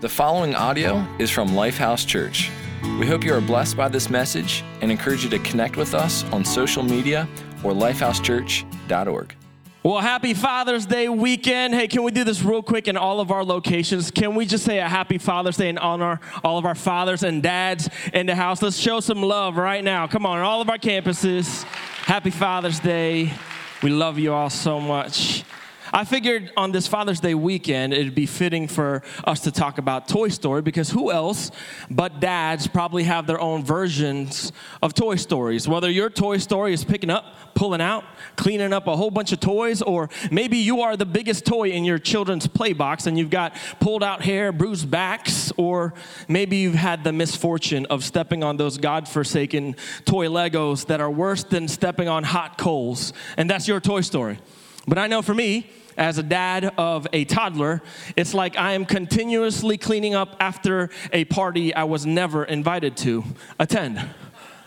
The following audio is from Lifehouse Church. We hope you are blessed by this message and encourage you to connect with us on social media or lifehousechurch.org. Well, happy Father's Day weekend. Hey, can we do this real quick in all of our locations? Can we just say a happy Father's Day and honor all of our fathers and dads in the house? Let's show some love right now. Come on, all of our campuses. Happy Father's Day. We love you all so much. I figured on this Father's Day weekend, it'd be fitting for us to talk about Toy Story because who else but dads probably have their own versions of Toy Stories? Whether your Toy Story is picking up, pulling out, cleaning up a whole bunch of toys, or maybe you are the biggest toy in your children's play box and you've got pulled out hair, bruised backs, or maybe you've had the misfortune of stepping on those God-forsaken toy Legos that are worse than stepping on hot coals, and that's your Toy Story. But I know for me, as a dad of a toddler, it's like I am continuously cleaning up after a party I was never invited to attend.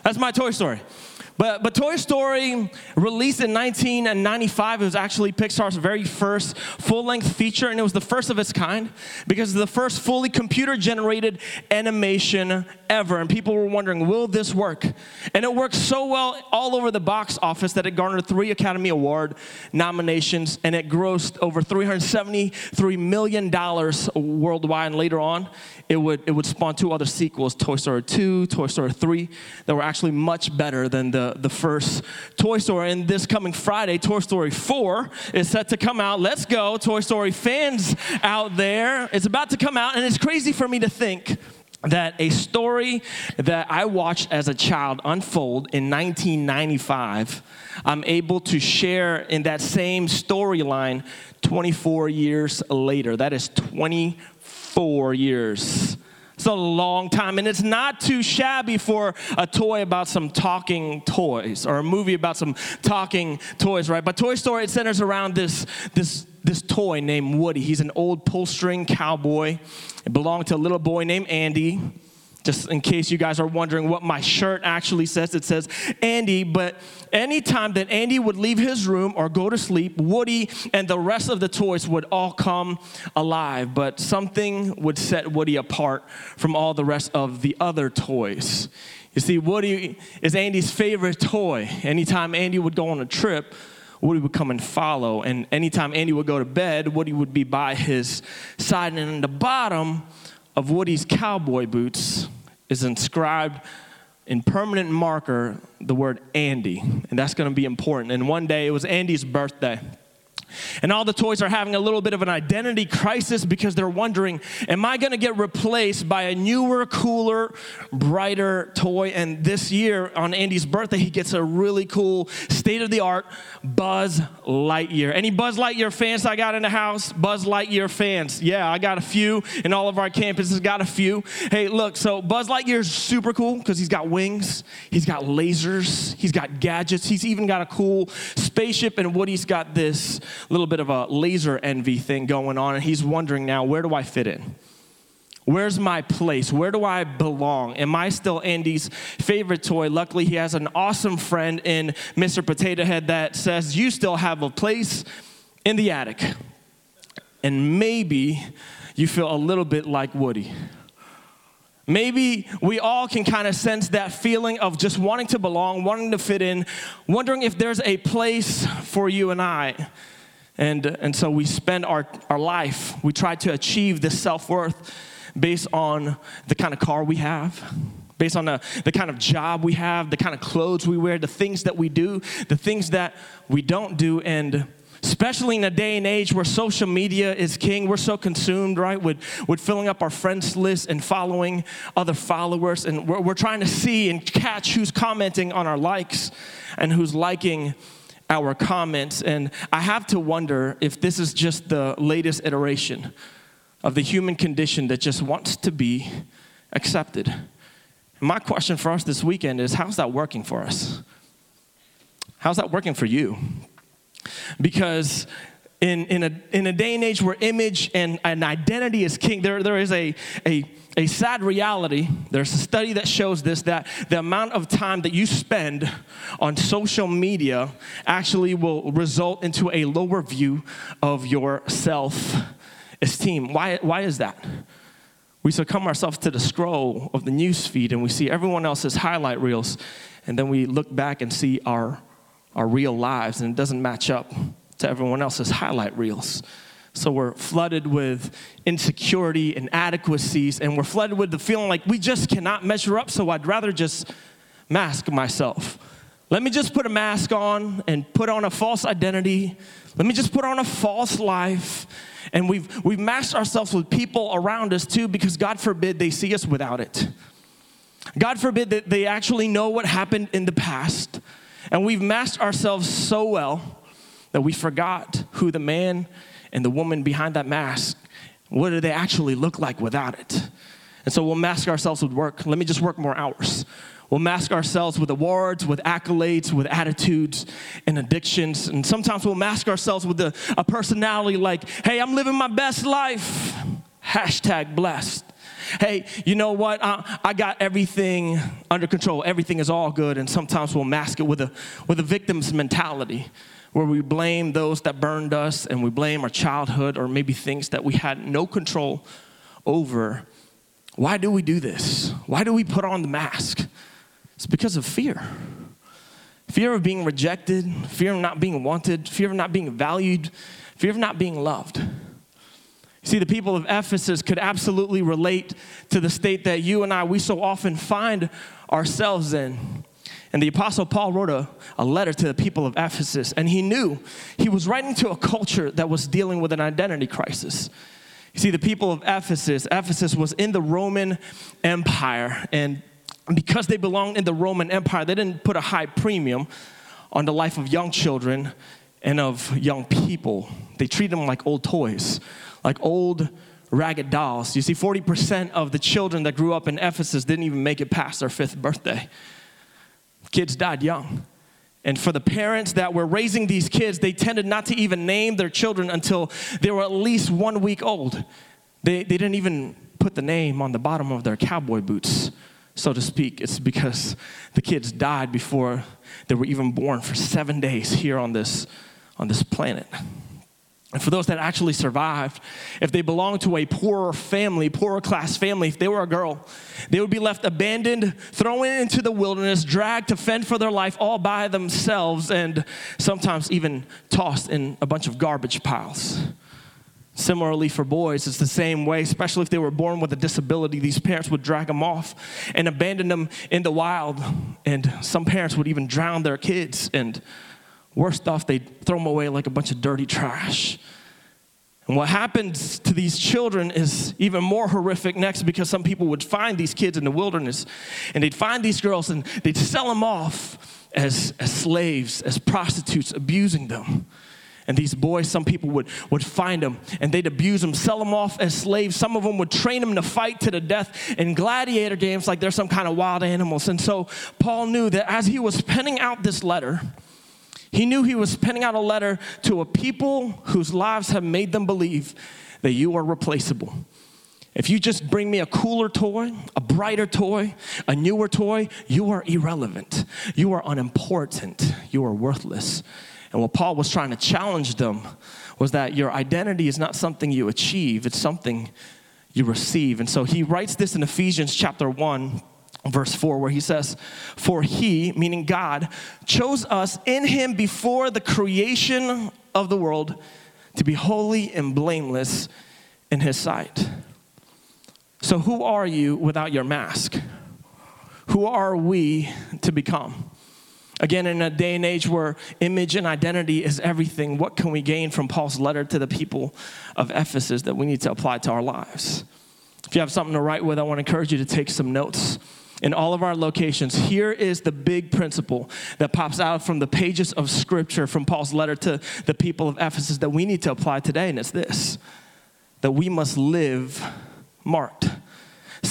That's my Toy Story. But, but Toy Story, released in 1995, it was actually Pixar's very first full length feature, and it was the first of its kind because it's the first fully computer generated animation ever. And people were wondering, will this work? And it worked so well all over the box office that it garnered three Academy Award nominations and it grossed over $373 million worldwide. And later on, it would, it would spawn two other sequels Toy Story 2, Toy Story 3, that were actually much better than the, the first Toy Story. And this coming Friday, Toy Story 4 is set to come out. Let's go, Toy Story fans out there. It's about to come out, and it's crazy for me to think that a story that I watched as a child unfold in 1995, I'm able to share in that same storyline 24 years later. That is 24 years. It's a long time, and it's not too shabby for a toy about some talking toys or a movie about some talking toys, right? But Toy Story it centers around this this this toy named Woody. He's an old pull string cowboy. It belonged to a little boy named Andy. Just in case you guys are wondering what my shirt actually says, it says Andy. But anytime that Andy would leave his room or go to sleep, Woody and the rest of the toys would all come alive. But something would set Woody apart from all the rest of the other toys. You see, Woody is Andy's favorite toy. Anytime Andy would go on a trip, Woody would come and follow. And anytime Andy would go to bed, Woody would be by his side. And in the bottom of Woody's cowboy boots is inscribed in permanent marker the word Andy. And that's going to be important. And one day it was Andy's birthday. And all the toys are having a little bit of an identity crisis because they're wondering, am I going to get replaced by a newer, cooler, brighter toy? And this year on Andy's birthday, he gets a really cool, state of the art Buzz Lightyear. Any Buzz Lightyear fans I got in the house? Buzz Lightyear fans. Yeah, I got a few, and all of our campuses got a few. Hey, look, so Buzz Lightyear is super cool because he's got wings, he's got lasers, he's got gadgets, he's even got a cool spaceship, and Woody's got this little bit of a laser envy thing going on, and he's wondering now, where do I fit in? Where's my place? Where do I belong? Am I still Andy's favorite toy? Luckily, he has an awesome friend in Mr. Potato Head that says, You still have a place in the attic. And maybe you feel a little bit like Woody. Maybe we all can kind of sense that feeling of just wanting to belong, wanting to fit in, wondering if there's a place for you and I. And, and so we spend our, our life, we try to achieve this self worth based on the kind of car we have, based on the, the kind of job we have, the kind of clothes we wear, the things that we do, the things that we don't do. And especially in a day and age where social media is king, we're so consumed, right, with, with filling up our friends list and following other followers. And we're, we're trying to see and catch who's commenting on our likes and who's liking our comments. And I have to wonder if this is just the latest iteration of the human condition that just wants to be accepted. My question for us this weekend is how's that working for us? How's that working for you? Because in, in, a, in a day and age where image and, and identity is king, there, there is a, a a sad reality, there's a study that shows this that the amount of time that you spend on social media actually will result into a lower view of your self esteem. Why, why is that? we succumb ourselves to the scroll of the news feed and we see everyone else's highlight reels, and then we look back and see our, our real lives, and it doesn't match up to everyone else's highlight reels. So we're flooded with insecurity, and inadequacies, and we're flooded with the feeling like we just cannot measure up, so I'd rather just mask myself. Let me just put a mask on and put on a false identity. Let me just put on a false life. And we've, we've masked ourselves with people around us too, because God forbid they see us without it. God forbid that they actually know what happened in the past. And we've masked ourselves so well that we forgot who the man and the woman behind that mask, what do they actually look like without it? And so we'll mask ourselves with work. Let me just work more hours. We'll mask ourselves with awards, with accolades, with attitudes and addictions. And sometimes we'll mask ourselves with a, a personality like, hey, I'm living my best life. Hashtag blessed. Hey, you know what? I, I got everything under control. Everything is all good. And sometimes we'll mask it with a, with a victim's mentality where we blame those that burned us and we blame our childhood or maybe things that we had no control over. Why do we do this? Why do we put on the mask? It's because of fear. Fear of being rejected, fear of not being wanted, fear of not being valued, fear of not being loved. See, the people of Ephesus could absolutely relate to the state that you and I, we so often find ourselves in. And the Apostle Paul wrote a, a letter to the people of Ephesus, and he knew he was writing to a culture that was dealing with an identity crisis. You see, the people of Ephesus, Ephesus was in the Roman Empire, and because they belonged in the Roman Empire, they didn't put a high premium on the life of young children and of young people. They treated them like old toys, like old ragged dolls. You see, 40% of the children that grew up in Ephesus didn't even make it past their fifth birthday kids died young. And for the parents that were raising these kids, they tended not to even name their children until they were at least one week old. They, they didn't even put the name on the bottom of their cowboy boots, so to speak. It's because the kids died before they were even born for seven days here on this, on this planet. And for those that actually survived, if they belonged to a poorer family, poorer class family, if they were a girl, they would be left abandoned, thrown into the wilderness, dragged to fend for their life all by themselves, and sometimes even tossed in a bunch of garbage piles. Similarly, for boys, it's the same way, especially if they were born with a disability. These parents would drag them off and abandon them in the wild. And some parents would even drown their kids. And Worse off, they throw them away like a bunch of dirty trash. And what happens to these children is even more horrific next because some people would find these kids in the wilderness and they'd find these girls and they'd sell them off as, as slaves, as prostitutes, abusing them. And these boys, some people would, would find them and they'd abuse them, sell them off as slaves. Some of them would train them to fight to the death in gladiator games like they're some kind of wild animals. And so Paul knew that as he was penning out this letter, he knew he was penning out a letter to a people whose lives have made them believe that you are replaceable. If you just bring me a cooler toy, a brighter toy, a newer toy, you are irrelevant. You are unimportant. You are worthless. And what Paul was trying to challenge them was that your identity is not something you achieve, it's something you receive. And so he writes this in Ephesians chapter 1 verse 4, where he says, For he, meaning God, chose us in him before the creation of the world to be holy and blameless in his sight. So, who are you without your mask? Who are we to become? Again, in a day and age where image and identity is everything, what can we gain from Paul's letter to the people of Ephesus that we need to apply to our lives? If you have something to write with, I want to encourage you to take some notes in all of our locations, here is the big principle that pops out from the pages of scripture from Paul's letter to the people of Ephesus that we need to apply today, and it's this that we must live marked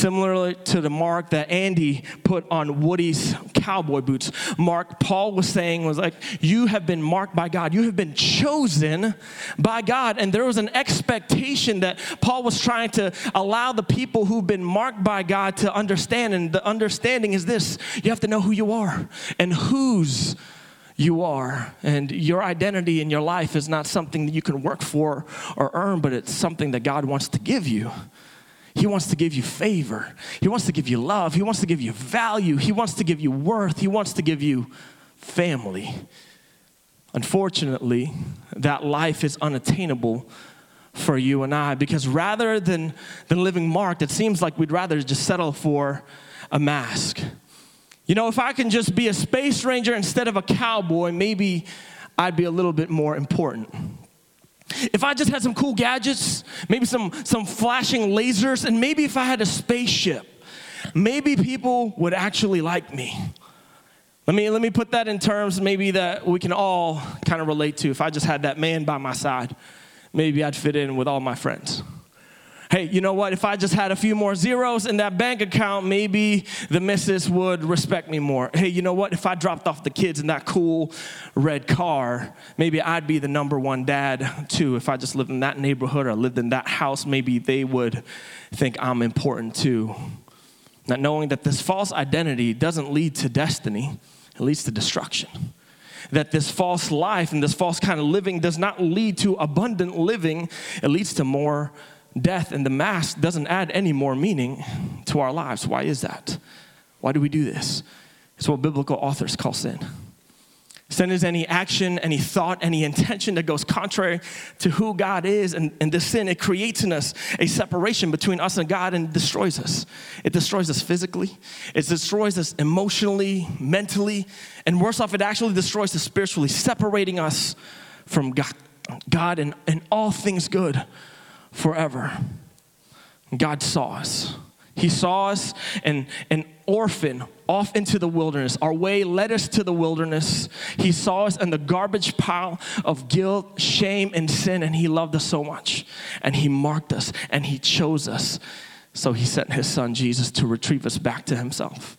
similarly to the mark that Andy put on Woody's cowboy boots. Mark, Paul was saying, was like, You have been marked by God. You have been chosen by God. And there was an expectation that Paul was trying to allow the people who've been marked by God to understand. And the understanding is this you have to know who you are and whose you are. And your identity in your life is not something that you can work for or earn, but it's something that God wants to give you. He wants to give you favor. He wants to give you love. He wants to give you value. He wants to give you worth. He wants to give you family. Unfortunately, that life is unattainable for you and I because rather than, than living marked, it seems like we'd rather just settle for a mask. You know, if I can just be a space ranger instead of a cowboy, maybe I'd be a little bit more important. If I just had some cool gadgets, maybe some, some flashing lasers, and maybe if I had a spaceship, maybe people would actually like me. Let me, let me put that in terms maybe that we can all kind of relate to. If I just had that man by my side, maybe I'd fit in with all my friends. Hey, you know what? If I just had a few more zeros in that bank account, maybe the missus would respect me more. Hey, you know what? If I dropped off the kids in that cool red car, maybe I'd be the number one dad too. If I just lived in that neighborhood or lived in that house, maybe they would think I'm important too. Not knowing that this false identity doesn't lead to destiny, it leads to destruction. That this false life and this false kind of living does not lead to abundant living, it leads to more death. And the mask doesn't add any more meaning to our lives. Why is that? Why do we do this? It's what biblical authors call sin. Sin is any action, any thought, any intention that goes contrary to who God is. And, and this sin, it creates in us a separation between us and God and destroys us. It destroys us physically, it destroys us emotionally, mentally, and worse off, it actually destroys us spiritually, separating us from God, God and, and all things good forever. God saw us. He saw us and an orphan off into the wilderness. Our way led us to the wilderness. He saw us in the garbage pile of guilt, shame, and sin, and He loved us so much. And He marked us and He chose us. So He sent His Son Jesus to retrieve us back to Himself.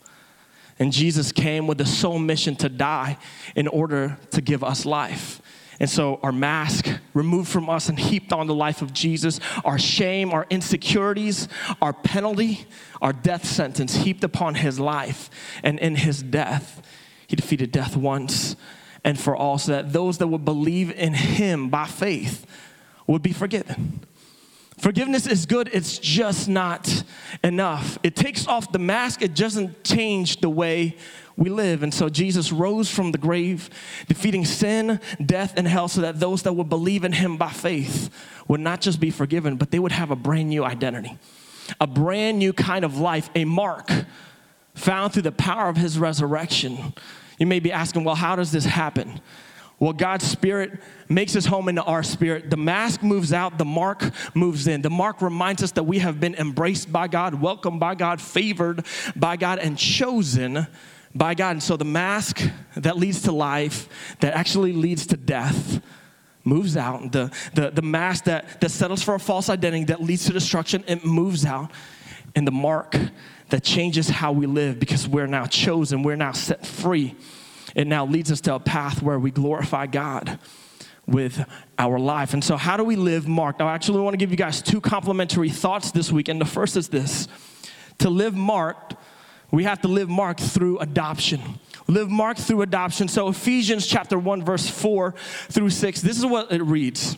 And Jesus came with the sole mission to die in order to give us life. And so, our mask removed from us and heaped on the life of Jesus, our shame, our insecurities, our penalty, our death sentence heaped upon his life. And in his death, he defeated death once and for all, so that those that would believe in him by faith would be forgiven. Forgiveness is good, it's just not enough. It takes off the mask, it doesn't change the way we live. And so Jesus rose from the grave, defeating sin, death, and hell, so that those that would believe in him by faith would not just be forgiven, but they would have a brand new identity, a brand new kind of life, a mark found through the power of his resurrection. You may be asking, well, how does this happen? Well, God's Spirit makes his home into our spirit. The mask moves out, the mark moves in. The mark reminds us that we have been embraced by God, welcomed by God, favored by God, and chosen by God. And so the mask that leads to life, that actually leads to death, moves out. The, the, the mask that, that settles for a false identity that leads to destruction, it moves out. And the mark that changes how we live because we're now chosen, we're now set free. It now leads us to a path where we glorify God with our life. And so, how do we live marked? I actually want to give you guys two complimentary thoughts this week. And the first is this to live marked we have to live marked through adoption. Live marked through adoption. So, Ephesians chapter 1, verse 4 through 6, this is what it reads.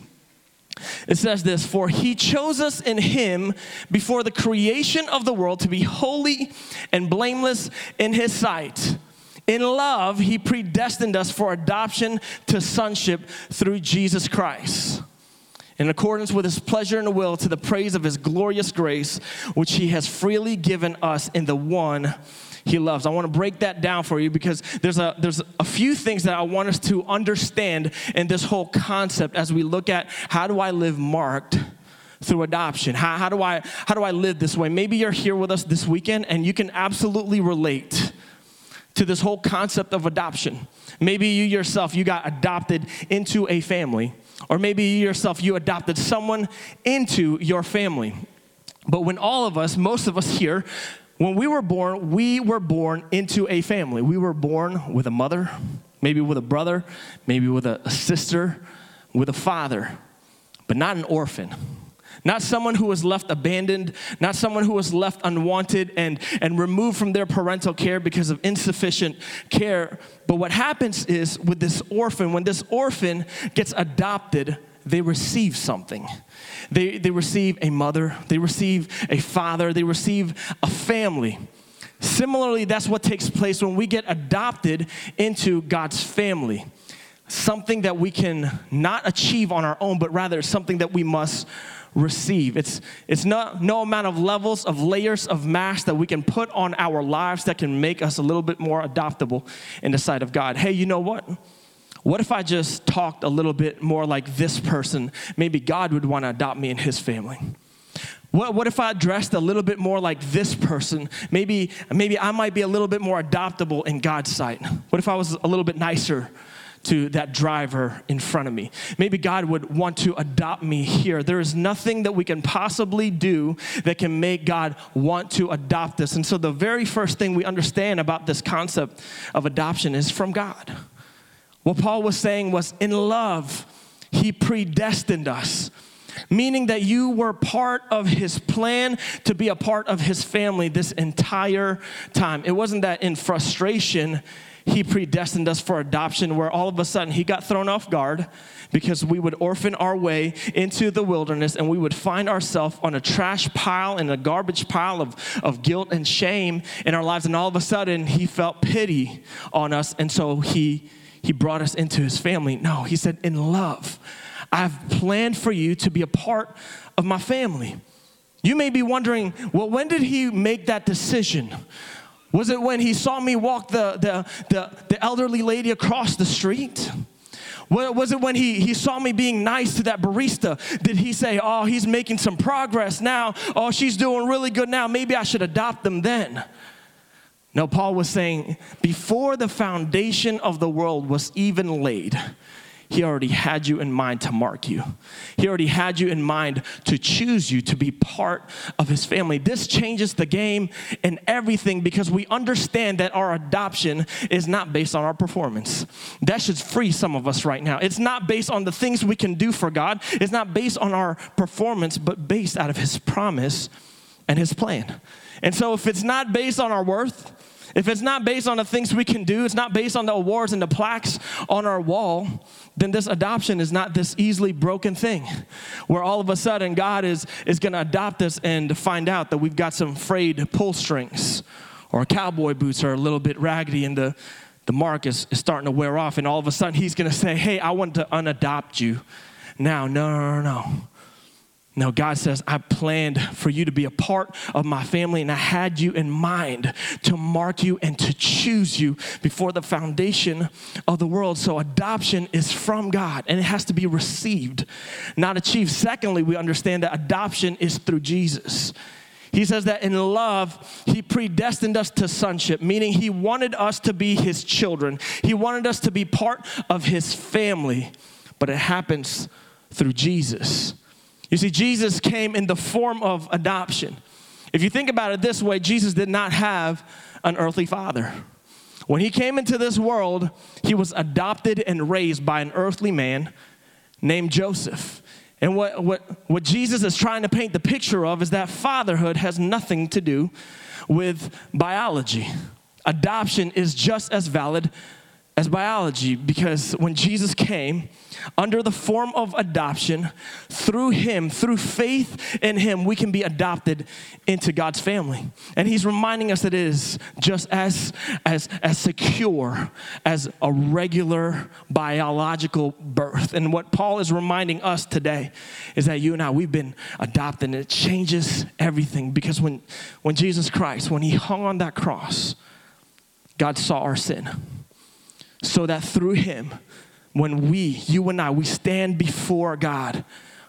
It says this For he chose us in him before the creation of the world to be holy and blameless in his sight. In love, he predestined us for adoption to sonship through Jesus Christ in accordance with his pleasure and will to the praise of his glorious grace, which he has freely given us in the one he loves. I want to break that down for you because there's a, there's a few things that I want us to understand in this whole concept as we look at how do I live marked through adoption? How, how, do I, how do I live this way? Maybe you're here with us this weekend and you can absolutely relate to this whole concept of adoption. Maybe you yourself, you got adopted into a family. Or maybe you yourself, you adopted someone into your family. But when all of us, most of us here, when we were born, we were born into a family. We were born with a mother, maybe with a brother, maybe with a, sister, with a father, but not an orphan not someone who was left abandoned, not someone who was left unwanted and, and removed from their parental care because of insufficient care. But what happens is with this orphan, when this orphan gets adopted, they receive something. They, they receive a mother, they receive a father, they receive a family. Similarly, that's what takes place when we get adopted into God's family. Something that we can not achieve on our own, but rather something that we must receive. It's, it's not, no amount of levels, of layers of mass that we can put on our lives that can make us a little bit more adoptable in the sight of God. Hey, you know what? What if I just talked a little bit more like this person? Maybe God would want to adopt me in his family. What, what if I dressed a little bit more like this person? Maybe, maybe I might be a little bit more adoptable in God's sight. What if I was a little bit nicer to that driver in front of me? Maybe God would want to adopt me here. There is nothing that we can possibly do that can make God want to adopt us. And so, the very first thing we understand about this concept of adoption is from God. What Paul was saying was, in love, he predestined us, meaning that you were part of his plan to be a part of his family this entire time. It wasn't that in frustration, he predestined us for adoption, where all of a sudden he got thrown off guard because we would orphan our way into the wilderness and we would find ourselves on a trash pile and a garbage pile of, of guilt and shame in our lives. And all of a sudden, he felt pity on us. And so he he brought us into his family. No, he said, in love, I've planned for you to be a part of my family. You may be wondering, well, when did he make that decision? Was it when he saw me walk the, the, the, the elderly lady across the street? Was it when he, he saw me being nice to that barista? Did he say, Oh, he's making some progress now? Oh, she's doing really good now. Maybe I should adopt them then. No, Paul was saying, before the foundation of the world was even laid, he already had you in mind to mark you. He already had you in mind to choose you to be part of his family. This changes the game and everything because we understand that our adoption is not based on our performance. That should free some of us right now. It's not based on the things we can do for God, it's not based on our performance, but based out of his promise and his plan. And so if it's not based on our worth, if it's not based on the things we can do, it's not based on the awards and the plaques on our wall, then this adoption is not this easily broken thing where all of a sudden God is, is going to adopt us and find out that we've got some frayed pull strings or cowboy boots are a little bit raggedy and the, the mark is, is starting to wear off. And all of a sudden he's going to say, Hey, I want to unadopt you. Now, no, no, no, no. No, God says, I planned for you to be a part of my family, and I had you in mind to mark you and to choose you before the foundation of the world. So, adoption is from God and it has to be received, not achieved. Secondly, we understand that adoption is through Jesus. He says that in love, He predestined us to sonship, meaning He wanted us to be His children. He wanted us to be part of His family, but it happens through Jesus. You see, Jesus came in the form of adoption. If you think about it this way, Jesus did not have an earthly father. When he came into this world, he was adopted and raised by an earthly man named Joseph. And what, what, what Jesus is trying to paint the picture of is that fatherhood has nothing to do with biology. Adoption is just as valid as biology because when Jesus came under the form of adoption, through him, through faith in him, we can be adopted into God's family. And he's reminding us that it is just as, as, as secure as a regular biological birth. And what Paul is reminding us today is that you and I, we've been adopted, and it changes everything because when, when Jesus Christ, when he hung on that cross, God saw our sin so that through him, when we, you and I, we stand before God,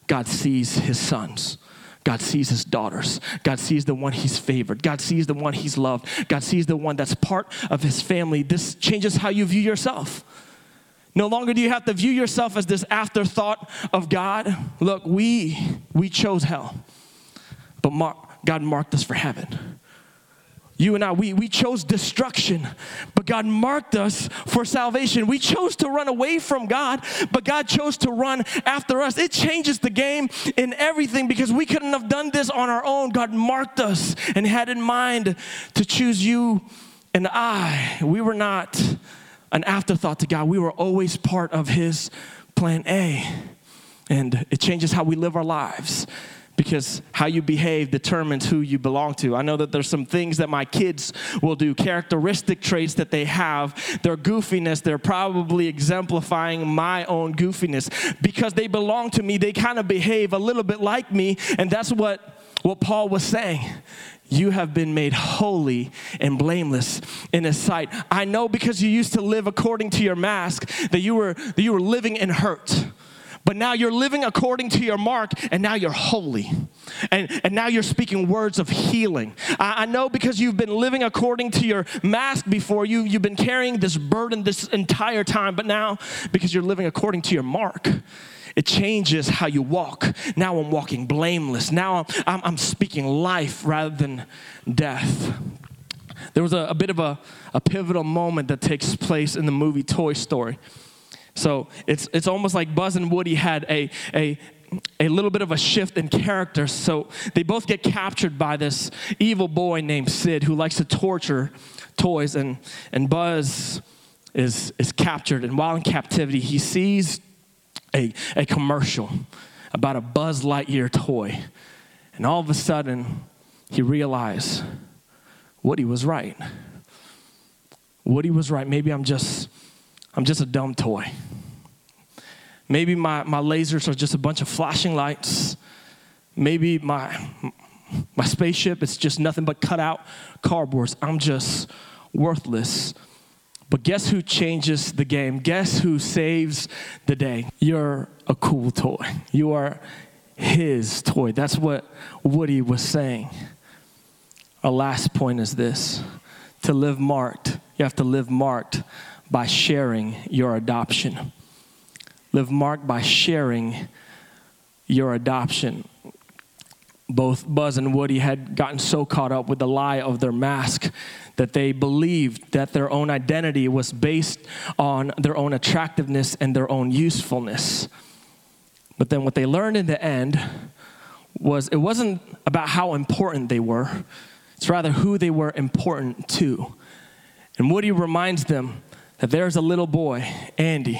God sees his sons. God sees his daughters. God sees the one he's favored. God sees the one he's loved. God sees the one that's part of his family. This changes how you view yourself. No longer do you have to view yourself as this afterthought of God. Look, we we chose hell, but mark, God marked us for heaven. You and I, we, we chose destruction, but God marked us for salvation. We chose to run away from God, but God chose to run after us. It changes the game in everything because we couldn't have done this on our own. God marked us and had in mind to choose you and I. We were not an afterthought to God, we were always part of His plan A. And it changes how we live our lives because how you behave determines who you belong to. I know that there's some things that my kids will do, characteristic traits that they have, their goofiness, they're probably exemplifying my own goofiness. Because they belong to me, they kind of behave a little bit like me, and that's what what Paul was saying. You have been made holy and blameless in his sight. I know because you used to live according to your mask that you were that you were living in hurt but now you're living according to your mark, and now you're holy. And, and now you're speaking words of healing. I, I know because you've been living according to your mask before, you, you've been carrying this burden this entire time, but now because you're living according to your mark, it changes how you walk. Now I'm walking blameless. Now I'm, I'm, I'm speaking life rather than death. There was a, a bit of a, a pivotal moment that takes place in the movie Toy Story. So it's, it's almost like Buzz and Woody had a, a, a little bit of a shift in character. So they both get captured by this evil boy named Sid who likes to torture toys. And, and Buzz is, is captured. And while in captivity, he sees a, a commercial about a Buzz Lightyear toy. And all of a sudden, he realized Woody was right. Woody was right. Maybe I'm just I'm just a dumb toy. Maybe my, my lasers are just a bunch of flashing lights. Maybe my, my spaceship is just nothing but cut out cardboards. I'm just worthless. But guess who changes the game? Guess who saves the day? You're a cool toy. You are his toy. That's what Woody was saying. Our last point is this to live marked, you have to live marked by sharing your adoption. Live marked by sharing your adoption. Both Buzz and Woody had gotten so caught up with the lie of their mask that they believed that their own identity was based on their own attractiveness and their own usefulness. But then what they learned in the end was it wasn't about how important they were, it's rather who they were important to. And Woody reminds them that there's a little boy, Andy,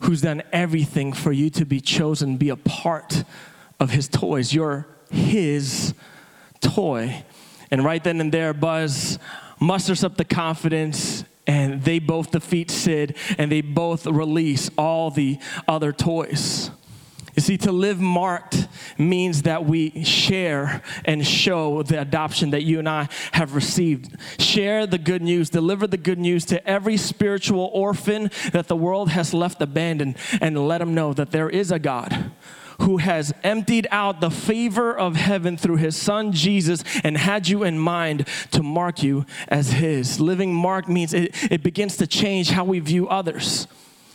who's done everything for you to be chosen, be a part of his toys. You're his toy. And right then and there, Buzz musters up the confidence and they both defeat Sid and they both release all the other toys. You see, to live marked means that we share and show the adoption that you and I have received. Share the good news, deliver the good news to every spiritual orphan that the world has left abandoned, and let them know that there is a God who has emptied out the favor of heaven through his son Jesus and had you in mind to mark you as his. Living marked means it, it begins to change how we view others.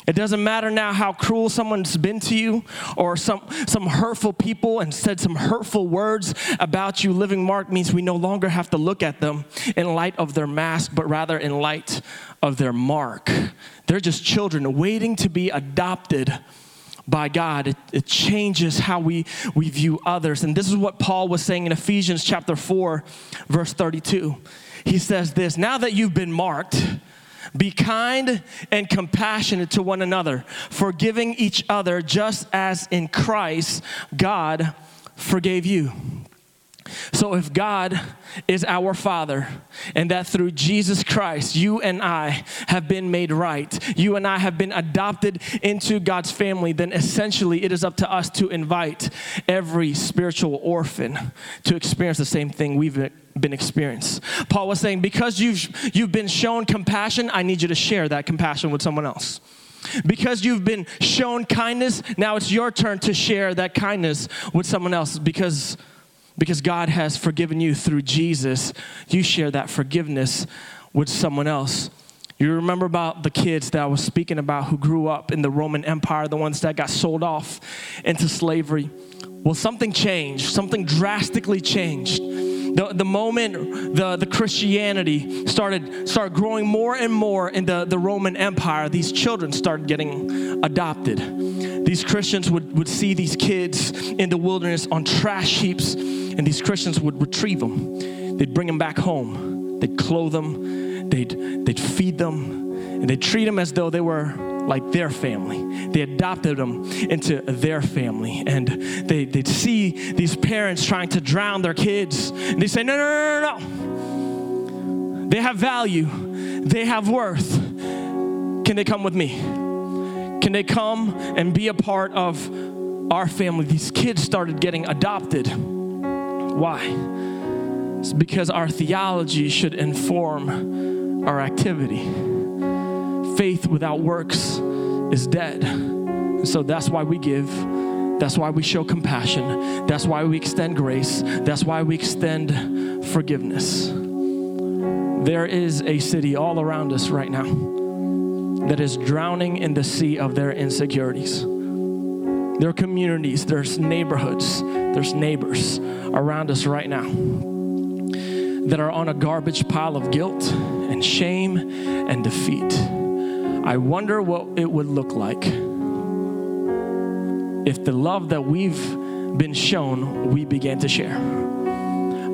It doesn't matter now how cruel someone's been to you or some, some hurtful people and said some hurtful words about you. Living mark means we no longer have to look at them in light of their mask, but rather in light of their mark. They're just children waiting to be adopted by God. It, it, changes how we, we view others. And this is what Paul was saying in Ephesians chapter 4, verse 32. He says this Now that you've been marked, be kind and compassionate to one another, forgiving each other just as in Christ God forgave you. So, if God is our Father, and that through Jesus Christ, you and I have been made right, you and I have been adopted into God's family, then essentially it is up to us to invite every spiritual orphan to experience the same thing we've been experienced. Paul was saying, because you've, you've been shown compassion, I need you to share that compassion with someone else. Because you've been shown kindness, now it's your turn to share that kindness with someone else because because God has forgiven you through Jesus, you share that forgiveness with someone else. You remember about the kids that I was speaking about who grew up in the Roman Empire, the ones that got sold off into slavery. Well, something changed, something drastically changed. The, the moment the, the Christianity started, started growing more and more in the, the Roman Empire, these children started getting adopted. These Christians would, would see these kids in the wilderness on trash heaps and these Christians would retrieve them. They'd bring them back home. They'd clothe them. They'd, they'd feed them. And they'd treat them as though they were like their family. They adopted them into their family. And they, they'd see these parents trying to drown their kids. And they say, no, no, no, no, no. They have value, they have worth. Can they come with me? Can they come and be a part of our family? These kids started getting adopted. Why? It's because our theology should inform our activity. Faith without works is dead. So that's why we give. That's why we show compassion. That's why we extend grace. That's why we extend forgiveness. There is a city all around us right now that is drowning in the sea of their insecurities. There are communities, there's neighborhoods, there's neighbors around us right now that are on a garbage pile of guilt and shame and defeat. I wonder what it would look like if the love that we've been shown, we began to share.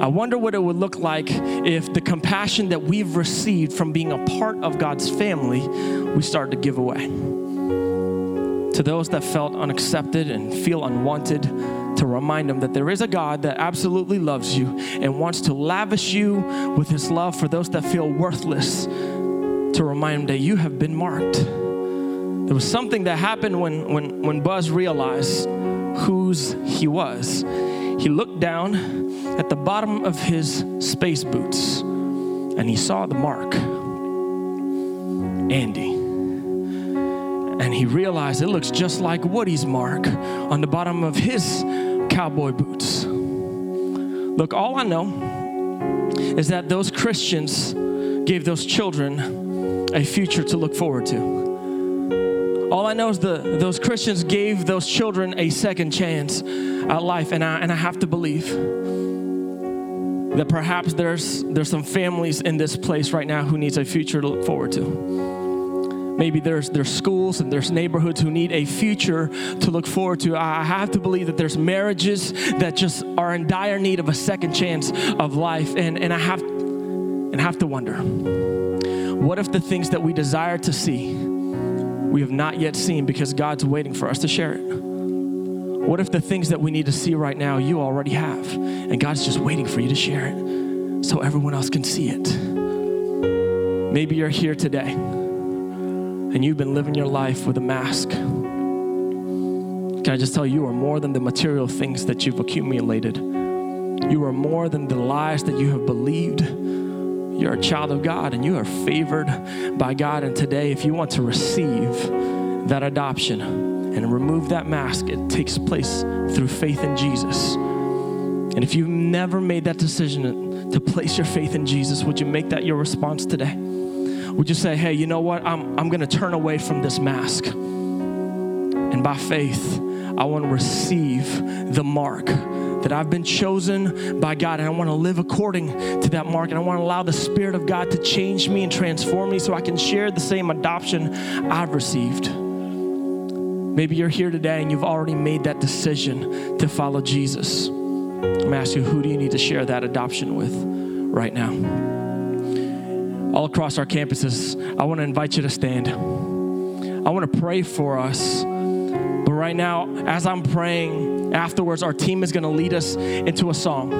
I wonder what it would look like if the compassion that we've received from being a part of God's family, we started to give away. To those that felt unaccepted and feel unwanted, to remind them that there is a God that absolutely loves you and wants to lavish you with his love for those that feel worthless, to remind him that you have been marked. There was something that happened when, when, when Buzz realized whose he was. He looked down at the bottom of his space boots and he saw the mark Andy. And he realized it looks just like Woody's mark on the bottom of his cowboy boots. Look, all I know is that those Christians gave those children a future to look forward to. All I know is the, those Christians gave those children a second chance at life, and I, and I have to believe that perhaps there's, there's some families in this place right now who needs a future to look forward to. Maybe there's there's schools and there's neighborhoods who need a future to look forward to. I have to believe that there's marriages that just are in dire need of a second chance of life. And, and I have and have to wonder, what if the things that we desire to see we have not yet seen because God's waiting for us to share it? What if the things that we need to see right now you already have and God's just waiting for you to share it so everyone else can see it? Maybe you're here today and you've been living your life with a mask. Can I just tell you, you are more than the material things that you've accumulated. You are more than the lies that you have believed. You're a child of God and you are favored by God. And today, if you want to receive that adoption and remove that mask, it takes place through faith in Jesus. And if you've never made that decision to place your faith in Jesus, would you make that your response today? would you say, hey, you know what? I'm, I'm going to turn away from this mask. And by faith, I want to receive the mark that I've been chosen by God, and I want to live according to that mark, and I want to allow the Spirit of God to change me and transform me so I can share the same adoption I've received. Maybe you're here today and you've already made that decision to follow Jesus. I'm asking you, who do you need to share that adoption with right now? all across our campuses, I want to invite you to stand. I want to pray for us. But right now, as I'm praying, afterwards, our team is going to lead us into a song.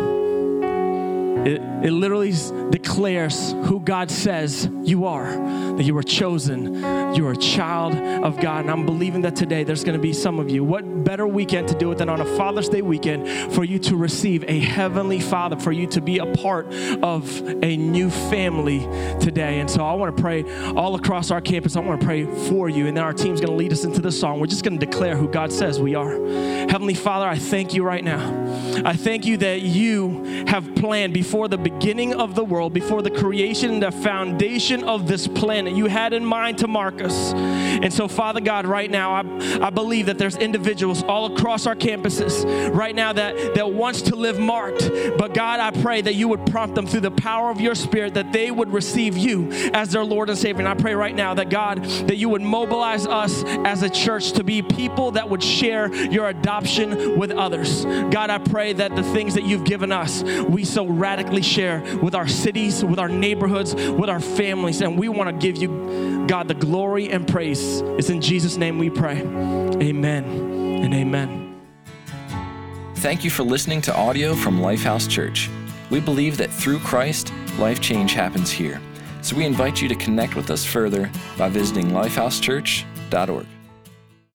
It, it literally declares who God says you are, that you are chosen, you're a child of God. And I'm believing that today there's going to be some of you. What better weekend to do it than on a Father's Day weekend for you to receive a heavenly Father, for you to be a part of a new family today. And so I want to pray all across our campus. I want to pray for you. And then our team's going to lead us into the song. We're just going to declare who God says we are. Heavenly Father, I thank you right now. I thank you that you have planned before the beginning of the world, before the creation and the foundation of this planet. You had in mind to mark us. And so, Father God, right now, I, I believe that there's individuals all across our campuses right now that, that wants to live marked. But God, I pray that you would prompt them through the power of your spirit that they would receive you as their Lord and Savior. And I pray right now that God, that you would mobilize us as a church to be people that would share your adoption with others. God, I pray that the things that you've given us, we so radically radically share with our cities, with our neighborhoods, with our families. And we want to give you, God, the glory and praise. It's in Jesus' name we pray. Amen and amen. Thank you for listening to audio from Lifehouse Church. We believe that through Christ, life change happens here. So we invite you to connect with us further by visiting lifehousechurch.org.